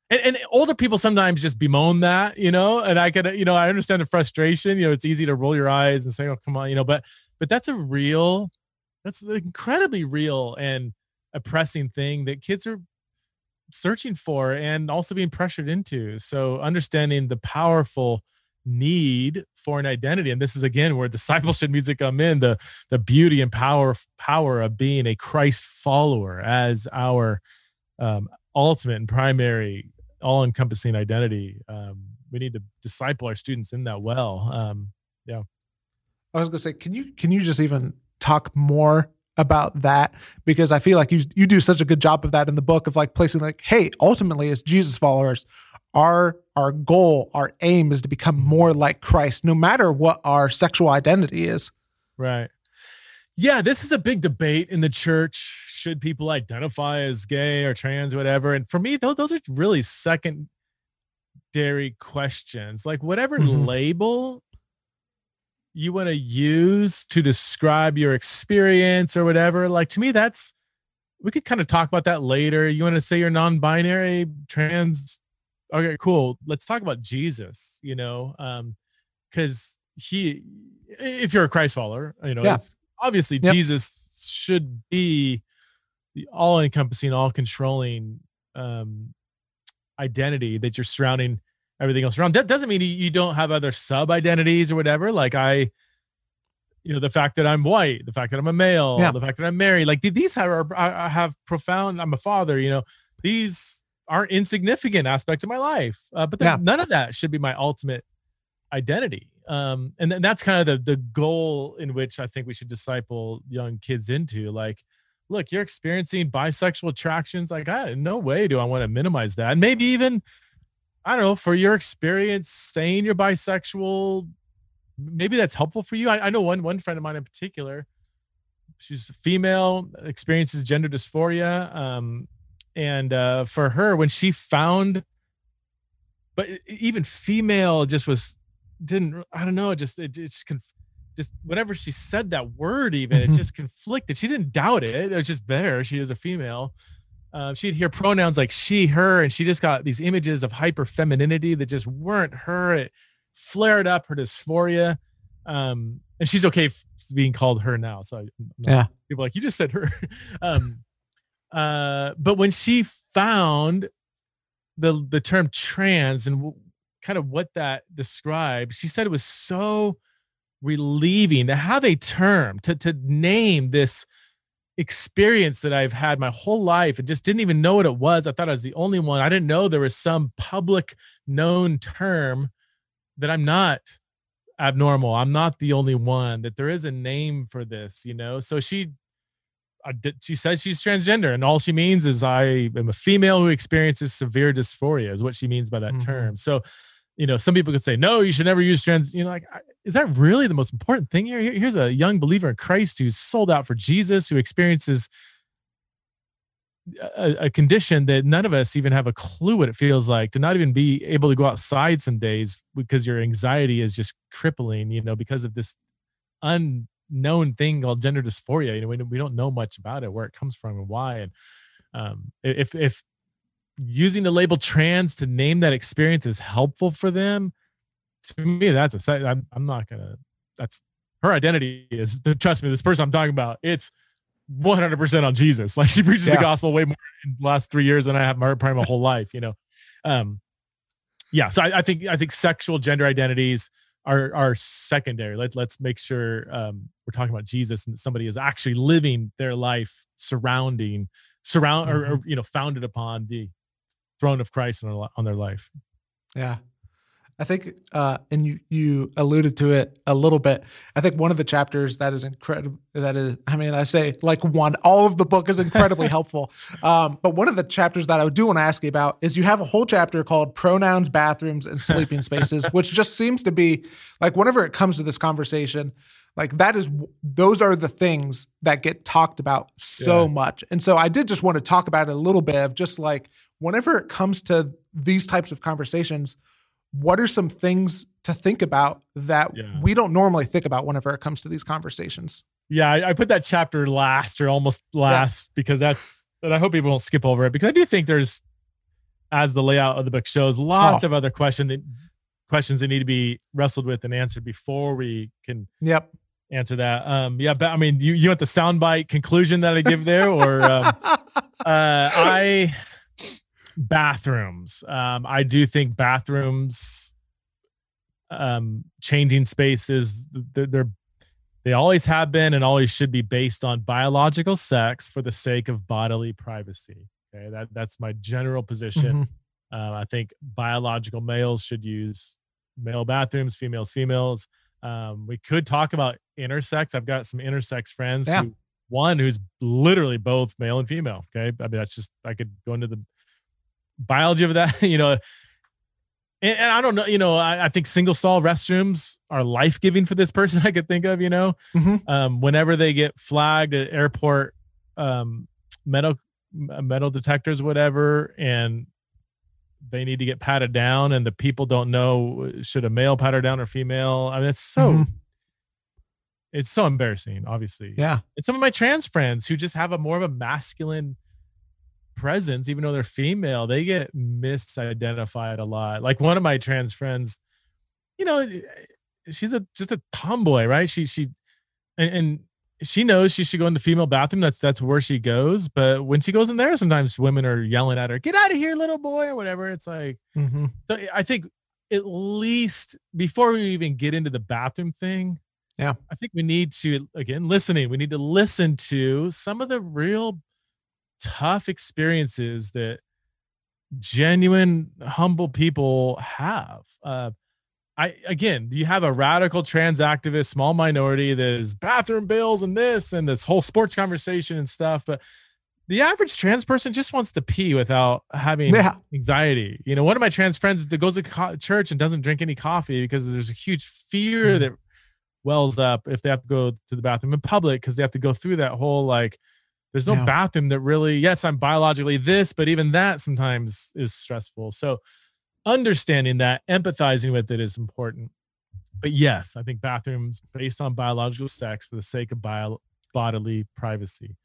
and, and, older people sometimes just bemoan that, you know, and I could, you know, I understand the frustration, you know, it's easy to roll your eyes and say, oh, come on, you know, but, but that's a real, that's an incredibly real and oppressing thing that kids are searching for and also being pressured into. So understanding the powerful need for an identity. And this is again where discipleship needs to come in, the the beauty and power power of being a Christ follower as our um, ultimate and primary all encompassing identity. Um, we need to disciple our students in that well. Um, yeah. I was gonna say, can you can you just even talk more about that? Because I feel like you you do such a good job of that in the book of like placing like, hey, ultimately as Jesus followers, our our goal, our aim is to become more like Christ, no matter what our sexual identity is. Right. Yeah, this is a big debate in the church should people identify as gay or trans or whatever and for me those, those are really secondary questions like whatever mm-hmm. label you want to use to describe your experience or whatever like to me that's we could kind of talk about that later you want to say you're non-binary trans okay cool let's talk about jesus you know um because he if you're a christ follower you know yeah. obviously yep. jesus should be the all encompassing, all controlling um, identity that you're surrounding everything else around. That doesn't mean you don't have other sub identities or whatever. Like I, you know, the fact that I'm white, the fact that I'm a male, yeah. the fact that I'm married, like these have, I have profound, I'm a father, you know, these aren't insignificant aspects of my life, uh, but yeah. none of that should be my ultimate identity. Um, and, and that's kind of the, the goal in which I think we should disciple young kids into like, look, you're experiencing bisexual attractions. Like, I, no way do I want to minimize that. And maybe even, I don't know, for your experience saying you're bisexual, maybe that's helpful for you. I, I know one, one friend of mine in particular, she's female, experiences gender dysphoria. Um, and uh, for her, when she found, but even female just was, didn't, I don't know, just, it, just conf- just whenever she said that word, even mm-hmm. it just conflicted. She didn't doubt it. It was just there. She is a female. Uh, she'd hear pronouns like she, her, and she just got these images of hyper femininity that just weren't her. It flared up her dysphoria. Um, and she's okay being called her now. So yeah, people like you just said her. um, uh, but when she found the the term trans and w- kind of what that described, she said it was so relieving to have a term to to name this experience that I've had my whole life and just didn't even know what it was. I thought I was the only one. I didn't know there was some public known term that I'm not abnormal. I'm not the only one, that there is a name for this, you know? So she, she says she's transgender and all she means is I am a female who experiences severe dysphoria is what she means by that mm-hmm. term. So, you know, some people could say, no, you should never use trans, you know, like, is that really the most important thing here? Here's a young believer in Christ who's sold out for Jesus, who experiences a, a, condition that none of us even have a clue what it feels like to not even be able to go outside some days because your anxiety is just crippling, you know, because of this unknown thing called gender dysphoria. You know, we, we don't know much about it, where it comes from and why. And um, if, if using the label trans to name that experience is helpful for them, to me, that's a, I'm, I'm not gonna, that's her identity is, trust me, this person I'm talking about, it's, 100% on Jesus. Like she preaches yeah. the gospel way more in the last three years than I have my probably my whole life, you know? Um, yeah. So I, I, think, I think sexual gender identities are, are secondary. Let, let's make sure um, we're talking about Jesus and somebody is actually living their life surrounding, surround mm-hmm. or, or, you know, founded upon the throne of Christ on, on their life. Yeah. I think, uh, and you you alluded to it a little bit. I think one of the chapters that is incredible. That is, I mean, I say like one. All of the book is incredibly helpful. Um, but one of the chapters that I do want to ask you about is you have a whole chapter called pronouns, bathrooms, and sleeping spaces, which just seems to be like whenever it comes to this conversation, like that is those are the things that get talked about so yeah. much. And so I did just want to talk about it a little bit of just like whenever it comes to these types of conversations what are some things to think about that yeah. we don't normally think about whenever it comes to these conversations? Yeah, I, I put that chapter last or almost last yeah. because that's, and I hope people don't skip over it because I do think there's, as the layout of the book shows, lots oh. of other question that, questions that need to be wrestled with and answered before we can yep answer that. Um, yeah, but I mean, you, you want the soundbite conclusion that I give there or, um, uh, I, bathrooms. Um, I do think bathrooms, um, changing spaces, they're, they're they always have been and always should be based on biological sex for the sake of bodily privacy. Okay, that that's my general position. Mm-hmm. Uh, I think biological males should use male bathrooms, females females. Um, we could talk about intersex. I've got some intersex friends. Yeah. Who, one who's literally both male and female. Okay, I mean that's just I could go into the biology of that, you know, and, and, I don't know, you know, I, I, think single stall restrooms are life giving for this person. I could think of, you know, mm-hmm. um, whenever they get flagged at airport, um, metal metal detectors, whatever, and they need to get patted down, and the people don't know should a male pat her down or female. I mean, it's so. Mm-hmm. It's so embarrassing, obviously. Yeah. And some of my trans friends who just have a more of a masculine presence, even though they're female, they get misidentified a lot. Like one of my trans friends, you know, she's a just a tomboy, right? She she and, and she knows she should go in the female bathroom. That's that's where she goes. But when she goes in there, sometimes women are yelling at her, "Get out of here, little boy," or whatever. It's like, mm-hmm. so I think at least before we even get into the bathroom thing, yeah, I think we need to again listening. We need to listen to some of the real tough experiences that genuine humble people have uh, i again you have a radical trans activist small minority that is bathroom bills and this and this whole sports conversation and stuff but the average trans person just wants to pee without having yeah. anxiety you know one of my trans friends that goes to co- church and doesn't drink any coffee because there's a huge fear mm-hmm. that wells up if they have to go to the bathroom in public because they have to go through that whole like there's no yeah. bathroom that really, yes, I'm biologically this, but even that sometimes is stressful. So understanding that, empathizing with it is important. But yes, I think bathrooms based on biological sex for the sake of bio, bodily privacy.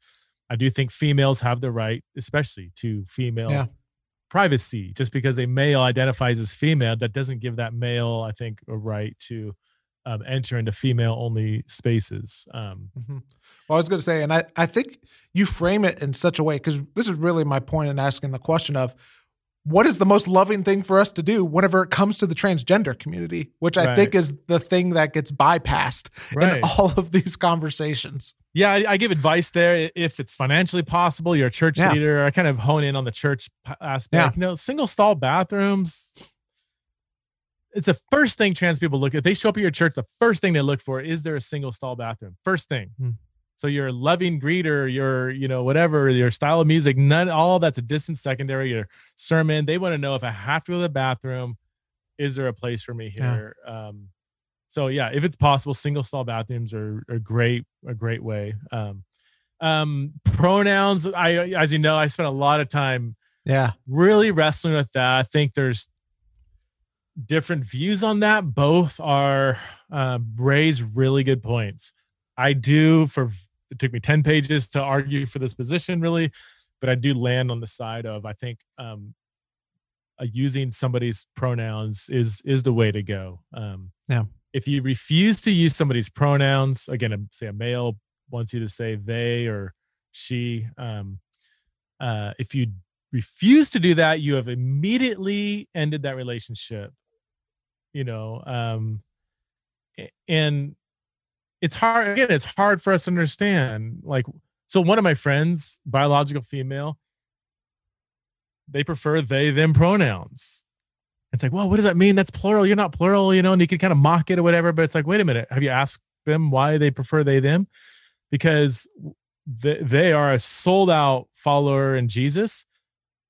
I do think females have the right, especially to female yeah. privacy. Just because a male identifies as female, that doesn't give that male, I think, a right to um, enter into female only spaces. Um, mm-hmm. Well, I was going to say, and I, I think you frame it in such a way, because this is really my point in asking the question of what is the most loving thing for us to do whenever it comes to the transgender community, which I right. think is the thing that gets bypassed right. in all of these conversations. Yeah, I, I, give advice there. If it's financially possible, you're a church yeah. leader. I kind of hone in on the church aspect. Yeah. You know, single stall bathrooms, it's the first thing trans people look at. They show up at your church. The first thing they look for is there a single stall bathroom. First thing. Hmm. So your loving greeter, your, you know, whatever, your style of music, none, all that's a distant secondary, your sermon. They want to know if I have to go to the bathroom, is there a place for me here? Yeah. Um, so yeah, if it's possible, single stall bathrooms are, are great, a great way. Um, um, pronouns, I, as you know, I spent a lot of time yeah really wrestling with that. I think there's different views on that. Both are uh, raise really good points. I do for it took me 10 pages to argue for this position really, but I do land on the side of I think um, uh, using somebody's pronouns is is the way to go. Um, yeah. If you refuse to use somebody's pronouns, again, say a male wants you to say they or she. Um, uh, if you refuse to do that, you have immediately ended that relationship. You know, um, and it's hard again it's hard for us to understand like so one of my friends biological female they prefer they them pronouns. It's like well what does that mean? That's plural. You're not plural you know and you can kind of mock it or whatever but it's like wait a minute. Have you asked them why they prefer they them? Because they, they are a sold out follower in jesus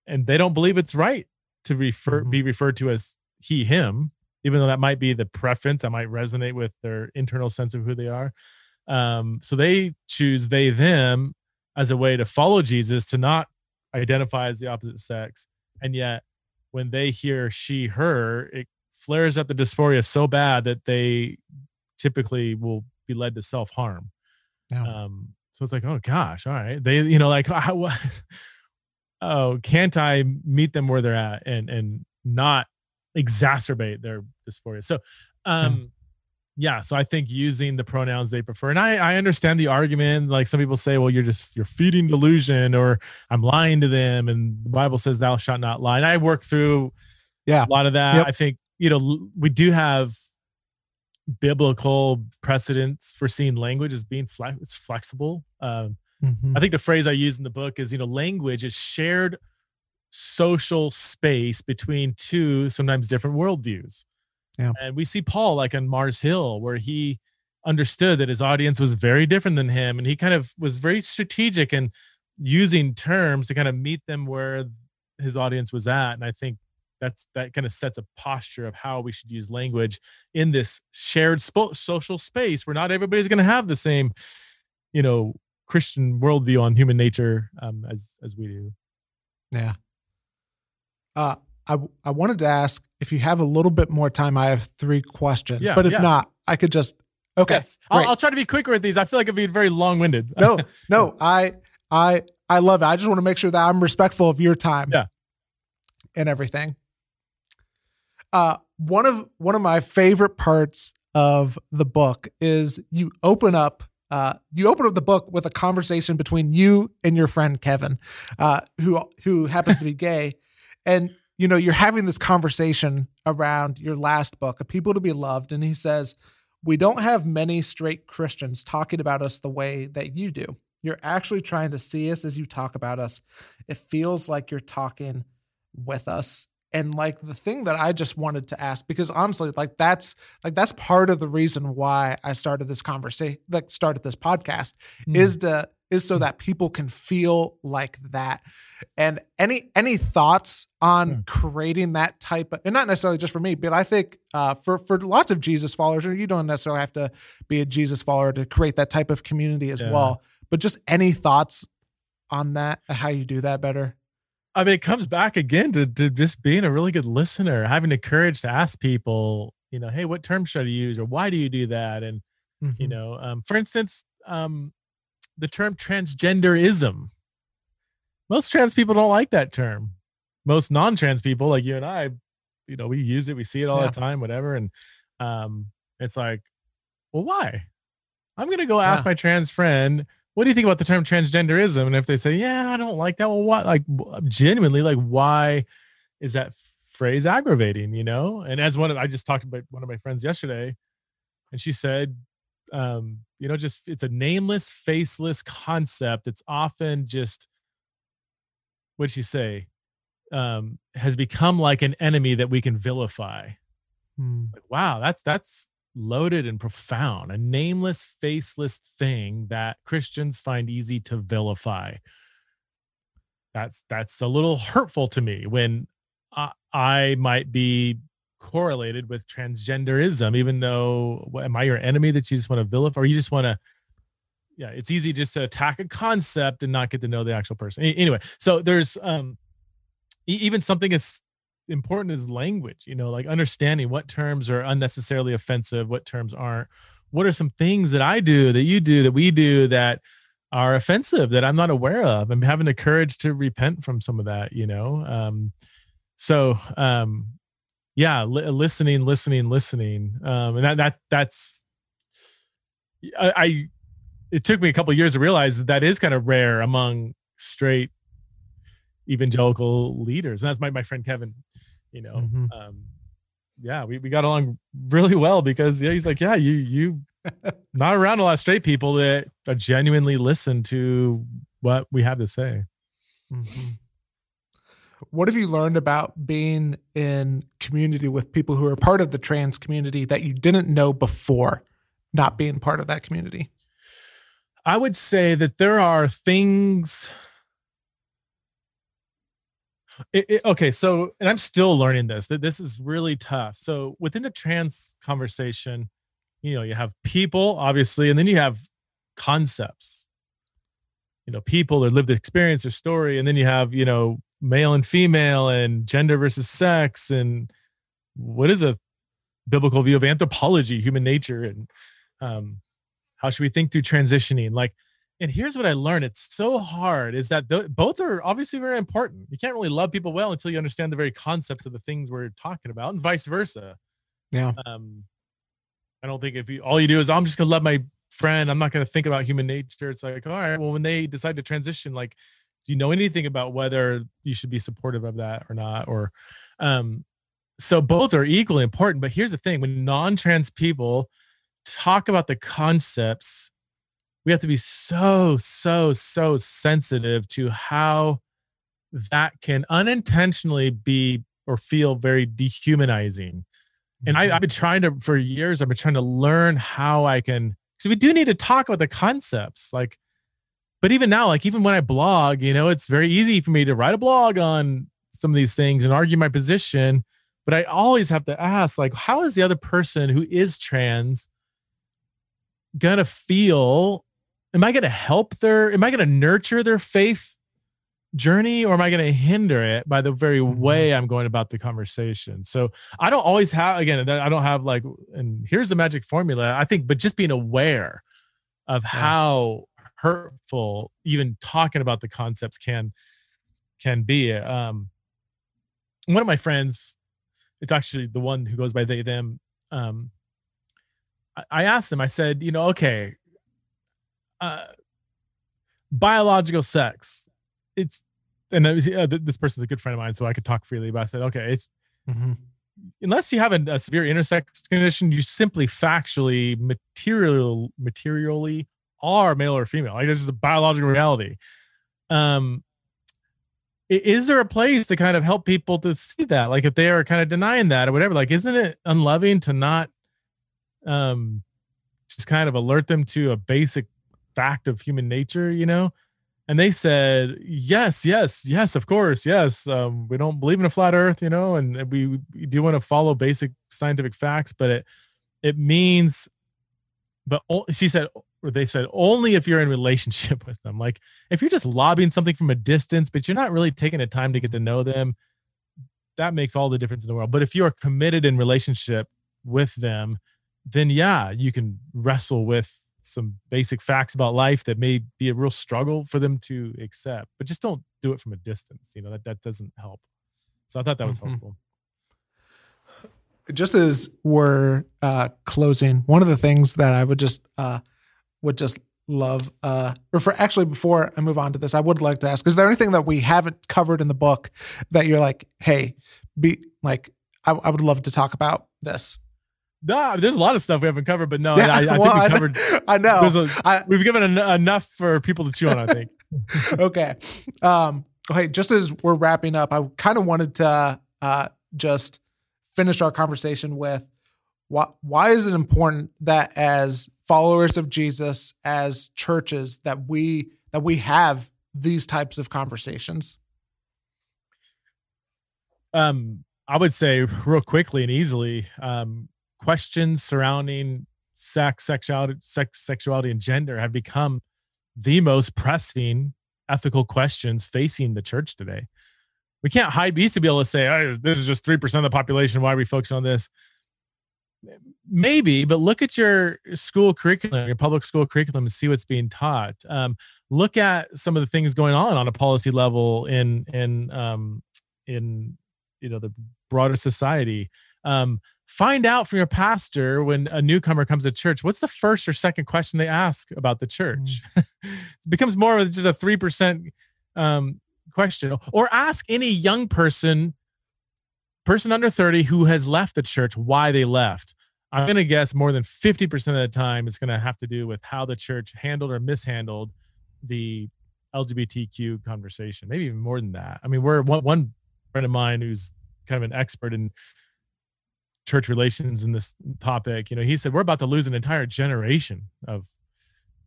and they don't believe it's right to refer mm-hmm. be referred to as he him even though that might be the preference that might resonate with their internal sense of who they are. Um, so they choose they them as a way to follow Jesus to not identify as the opposite sex. And yet when they hear she, her, it flares up the dysphoria so bad that they typically will be led to self-harm. Yeah. Um, so it's like, oh gosh, all right. They, you know, like, how, oh, can't I meet them where they're at and, and not exacerbate their dysphoria. So, um, yeah, so I think using the pronouns they prefer, and I, I understand the argument. Like some people say, well, you're just you're feeding delusion, or I'm lying to them, and the Bible says thou shalt not lie. And I work through, yeah, a lot of that. Yep. I think you know we do have biblical precedents for seeing language as being flex- it's flexible. Um, mm-hmm. I think the phrase I use in the book is you know language is shared social space between two sometimes different worldviews. Yeah. And we see Paul like on Mars Hill where he understood that his audience was very different than him and he kind of was very strategic and using terms to kind of meet them where his audience was at and I think that's that kind of sets a posture of how we should use language in this shared spo- social space where not everybody's going to have the same you know Christian worldview on human nature um, as as we do. Yeah, uh, I I wanted to ask if you have a little bit more time. I have three questions, yeah, but if yeah. not, I could just okay. Yes. I'll, I'll, try to be quicker with these. I feel like it'd be very long winded. no, no, I I I love it. I just want to make sure that I'm respectful of your time. Yeah, and everything. Uh, one of one of my favorite parts of the book is you open up uh, you open up the book with a conversation between you and your friend Kevin, uh, who who happens to be gay, and you know you're having this conversation around your last book, A People to Be Loved, and he says, "We don't have many straight Christians talking about us the way that you do. You're actually trying to see us as you talk about us. It feels like you're talking with us." And like the thing that I just wanted to ask, because honestly, like that's like that's part of the reason why I started this conversation, like started this podcast, mm. is to is so that people can feel like that. And any any thoughts on hmm. creating that type of and not necessarily just for me, but I think uh, for for lots of Jesus followers, or you don't necessarily have to be a Jesus follower to create that type of community as yeah. well. But just any thoughts on that, how you do that better? I mean, it comes back again to, to just being a really good listener, having the courage to ask people, you know, hey, what term should I use or why do you do that? And, mm-hmm. you know, um, for instance, um, the term transgenderism. Most trans people don't like that term. Most non-trans people like you and I, you know, we use it, we see it all yeah. the time, whatever. And um, it's like, well, why? I'm going to go ask yeah. my trans friend, what do you think about the term transgenderism? And if they say, yeah, I don't like that. Well, what, like genuinely, like, why is that phrase aggravating, you know? And as one of, I just talked about one of my friends yesterday and she said, um, you know, just it's a nameless, faceless concept. It's often just what'd she say? Um, has become like an enemy that we can vilify. Hmm. Like, wow, that's that's loaded and profound, a nameless, faceless thing that Christians find easy to vilify. That's that's a little hurtful to me when I, I might be correlated with transgenderism, even though what, am I your enemy that you just want to vilify or you just want to yeah, it's easy just to attack a concept and not get to know the actual person. Anyway, so there's um even something as important as language, you know, like understanding what terms are unnecessarily offensive, what terms aren't. What are some things that I do, that you do, that we do that are offensive that I'm not aware of? I'm having the courage to repent from some of that, you know. Um, so um, yeah, li- listening, listening, listening, um, and that that that's I, I it took me a couple years to realize that that is kind of rare among straight evangelical leaders. And that's my, my friend Kevin, you know, mm-hmm. um, yeah, we, we got along really well because yeah, he's like, yeah, you, you not around a lot of straight people that genuinely listen to what we have to say. Mm-hmm. What have you learned about being in community with people who are part of the trans community that you didn't know before not being part of that community? I would say that there are things it, it, okay, so and I'm still learning this. That this is really tough. So within the trans conversation, you know, you have people obviously, and then you have concepts. You know, people, their lived experience, their story, and then you have you know male and female, and gender versus sex, and what is a biblical view of anthropology, human nature, and um, how should we think through transitioning? Like and here's what I learned. It's so hard is that th- both are obviously very important. You can't really love people well until you understand the very concepts of the things we're talking about and vice versa. Yeah. Um, I don't think if you, all you do is, I'm just going to love my friend. I'm not going to think about human nature. It's like, all right, well, when they decide to transition, like, you know anything about whether you should be supportive of that or not? Or, um, so both are equally important. But here's the thing, when non-trans people talk about the concepts we have to be so so so sensitive to how that can unintentionally be or feel very dehumanizing and I, have mm-hmm. been trying to for years i've been trying to learn how i can so we do need to talk about the concepts like but even now like even when i blog you know it's very easy for me to write a blog on some of these things and argue my position but i always have to ask like how is the other person who is trans gonna feel am I going to help their, am I going to nurture their faith journey or am I going to hinder it by the very mm-hmm. way I'm going about the conversation? So I don't always have, again, I don't have like, and here's the magic formula. I think, but just being aware of how hurtful even talking about the concepts can, can be. Um, one of my friends, it's actually the one who goes by they, them. Um, I asked them, I said, you know, okay, uh, biological sex. It's and was, uh, this person's a good friend of mine, so I could talk freely. But I said, okay, it's mm-hmm. unless you have a, a, severe intersex condition, you simply factually, material, materially are male or female. Like it's just a biological reality. Um, is there a place to kind of help people to see that? Like if they are kind of denying that or whatever, like isn't it unloving to not um just kind of alert them to a basic fact of human nature, you know? And they said, yes, yes, yes, of course, yes. Um, we don't believe in a flat earth, you know, and we, we do want to follow basic scientific facts, but it, it means, but she said, or they said, only if you're in relationship with them. Like if you're just lobbying something from a distance, but you're not really taking the time to get to know them, that makes all the difference in the world. But if you are committed in relationship with them, then yeah, you can wrestle with some basic facts about life that may be a real struggle for them to accept but just don't do it from a distance you know that that doesn't help so i thought that was mm-hmm. helpful just as we're uh closing one of the things that i would just uh would just love uh or for actually before i move on to this i would like to ask is there anything that we haven't covered in the book that you're like hey be like I, I would love to talk about this no, there's a lot of stuff we haven't covered, but no, yeah, I, I well, think we covered. I know. A, I, we've given en- enough for people to chew on. I think. okay. Um, okay. Just as we're wrapping up, I kind of wanted to uh, just finish our conversation with why why is it important that as followers of Jesus, as churches, that we that we have these types of conversations? Um, I would say real quickly and easily, um, questions surrounding sex, sexuality, sex, sexuality, and gender have become the most pressing ethical questions facing the church today. We can't hide. Used to be able to say, oh, "This is just three percent of the population. Why are we focusing on this?" Maybe, but look at your school curriculum, your public school curriculum, and see what's being taught. Um, look at some of the things going on on a policy level in in um, in you know the broader society. Um, find out from your pastor when a newcomer comes to church, what's the first or second question they ask about the church? Mm. it becomes more of just a 3% um, question. Or ask any young person, person under 30 who has left the church, why they left. I'm going to guess more than 50% of the time it's going to have to do with how the church handled or mishandled the LGBTQ conversation, maybe even more than that. I mean, we're one, one friend of mine who's kind of an expert in church relations in this topic, you know, he said we're about to lose an entire generation of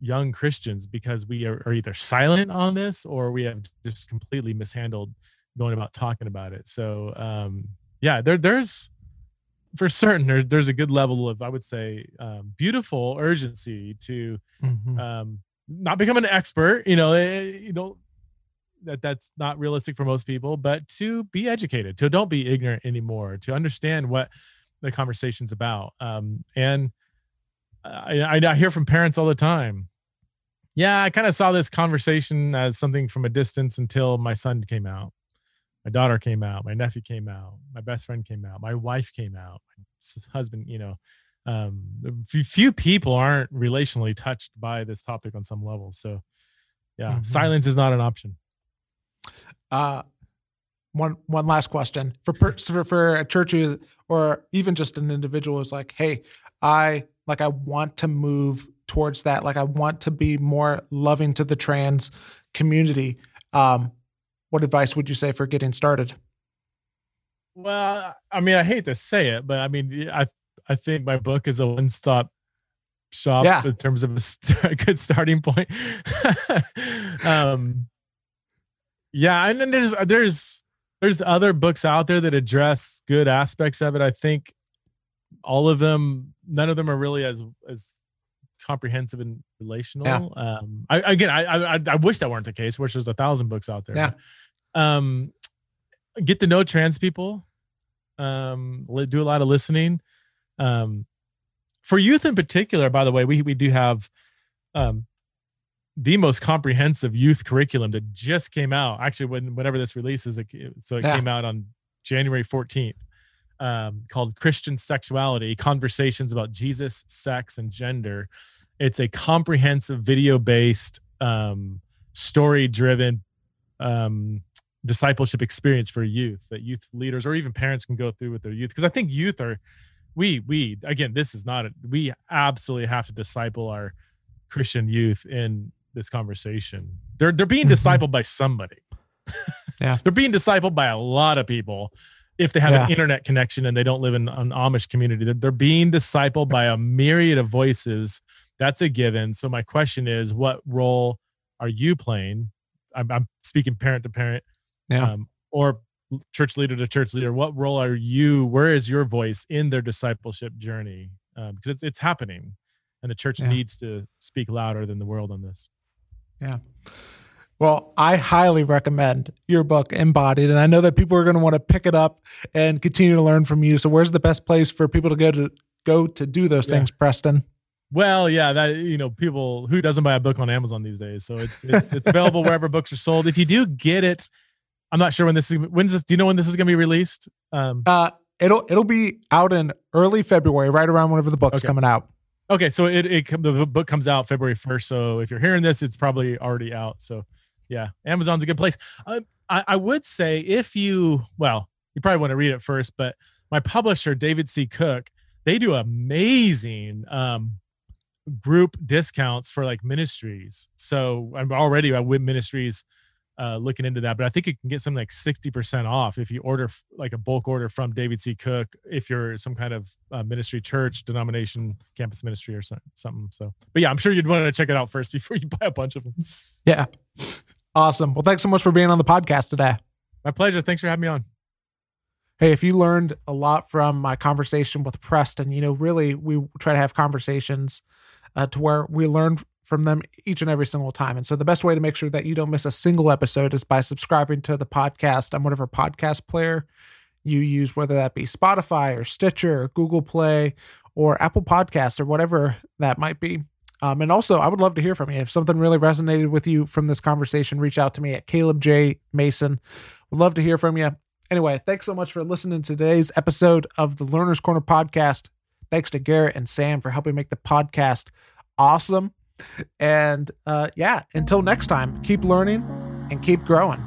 young Christians because we are, are either silent on this or we have just completely mishandled going about talking about it. So um, yeah, there there's for certain there, there's a good level of I would say um, beautiful urgency to mm-hmm. um, not become an expert. You know, eh, you know that that's not realistic for most people, but to be educated, to don't be ignorant anymore, to understand what the conversation's about. Um, and I, I hear from parents all the time. Yeah, I kind of saw this conversation as something from a distance until my son came out. My daughter came out. My nephew came out. My best friend came out. My wife came out. My husband, you know, um, few people aren't relationally touched by this topic on some level. So, yeah, mm-hmm. silence is not an option. Uh, one one last question for per, for a church or even just an individual is like, hey, I like I want to move towards that. Like I want to be more loving to the trans community. Um, what advice would you say for getting started? Well, I mean, I hate to say it, but I mean, I I think my book is a one stop shop yeah. in terms of a, a good starting point. um, yeah, and then there's there's there's other books out there that address good aspects of it. I think all of them, none of them are really as as comprehensive and relational. Yeah. Um, I, again, I, I I wish that weren't the case. Wish there's a thousand books out there. Yeah. Um, get to know trans people. Um, do a lot of listening. Um, for youth in particular, by the way, we we do have um the most comprehensive youth curriculum that just came out. Actually, when whenever this releases, it, so it yeah. came out on January 14th, um, called Christian Sexuality: Conversations about Jesus, Sex, and Gender. It's a comprehensive video-based, um, story-driven um, discipleship experience for youth that youth leaders or even parents can go through with their youth. Because I think youth are, we we again, this is not a, we absolutely have to disciple our Christian youth in this conversation. They're they're being mm-hmm. discipled by somebody. Yeah. they're being discipled by a lot of people if they have yeah. an internet connection and they don't live in an Amish community. They're, they're being discipled by a myriad of voices. That's a given. So my question is, what role are you playing? I'm, I'm speaking parent to parent, yeah. um, or church leader to church leader. What role are you? Where is your voice in their discipleship journey? Um, because it's it's happening, and the church yeah. needs to speak louder than the world on this. Yeah. Well, I highly recommend your book, Embodied, and I know that people are going to want to pick it up and continue to learn from you. So, where's the best place for people to go to go to do those yeah. things, Preston? Well, yeah, that you know, people who doesn't buy a book on Amazon these days, so it's it's, it's available wherever books are sold. If you do get it, I'm not sure when this is. When's this? Do you know when this is going to be released? Um, uh, it'll it'll be out in early February, right around whenever the book's okay. coming out. Okay, so it, it the book comes out February first. So if you're hearing this, it's probably already out. So yeah, Amazon's a good place. Uh, I, I would say if you well, you probably want to read it first, but my publisher David C. Cook, they do amazing um, group discounts for like ministries. So I'm already at Win Ministries uh, looking into that. But I think you can get something like 60% off if you order f- like a bulk order from David C. Cook, if you're some kind of uh, ministry, church, denomination, campus ministry or so- something. So, but yeah, I'm sure you'd want to check it out first before you buy a bunch of them. Yeah. Awesome. Well, thanks so much for being on the podcast today. My pleasure. Thanks for having me on. Hey, if you learned a lot from my conversation with Preston, you know, really we try to have conversations uh, to where we learn from them each and every single time. And so the best way to make sure that you don't miss a single episode is by subscribing to the podcast on whatever podcast player you use, whether that be Spotify or Stitcher or Google Play or Apple Podcasts or whatever that might be. Um, and also, I would love to hear from you. If something really resonated with you from this conversation, reach out to me at Caleb J. Mason. Would love to hear from you. Anyway, thanks so much for listening to today's episode of the Learner's Corner podcast. Thanks to Garrett and Sam for helping make the podcast awesome. And uh, yeah, until next time, keep learning and keep growing.